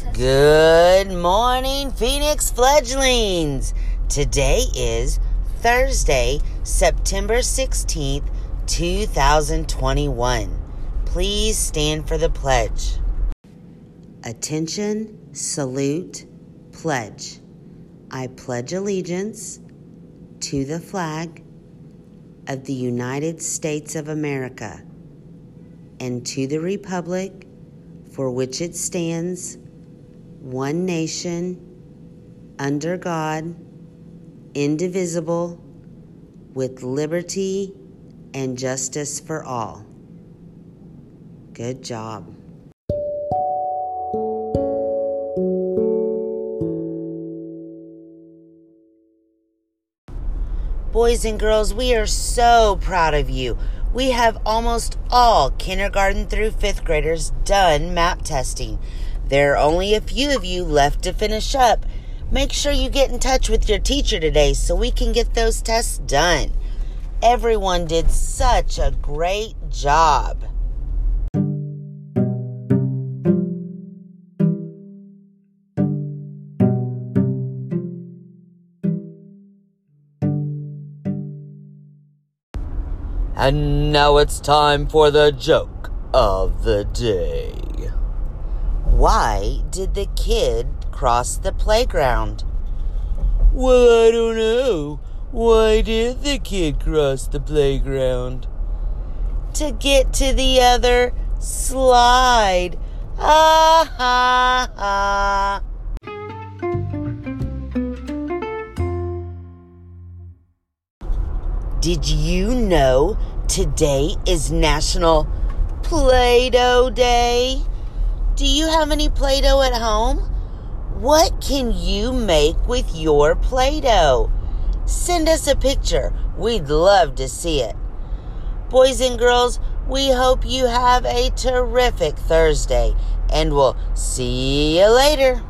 Good morning, Phoenix fledglings. Today is Thursday, September 16th, 2021. Please stand for the pledge. Attention, salute, pledge. I pledge allegiance to the flag of the United States of America and to the republic for which it stands one nation, under God, indivisible, with liberty and justice for all. Good job. Boys and girls, we are so proud of you. We have almost all kindergarten through fifth graders done map testing. There are only a few of you left to finish up. Make sure you get in touch with your teacher today so we can get those tests done. Everyone did such a great job. And now it's time for the joke of the day. Why did the kid cross the playground? Well, I don't know. Why did the kid cross the playground? To get to the other slide. Ah ha ha. Did you know today is National Play Doh Day? Do you have any Play Doh at home? What can you make with your Play Doh? Send us a picture. We'd love to see it. Boys and girls, we hope you have a terrific Thursday, and we'll see you later.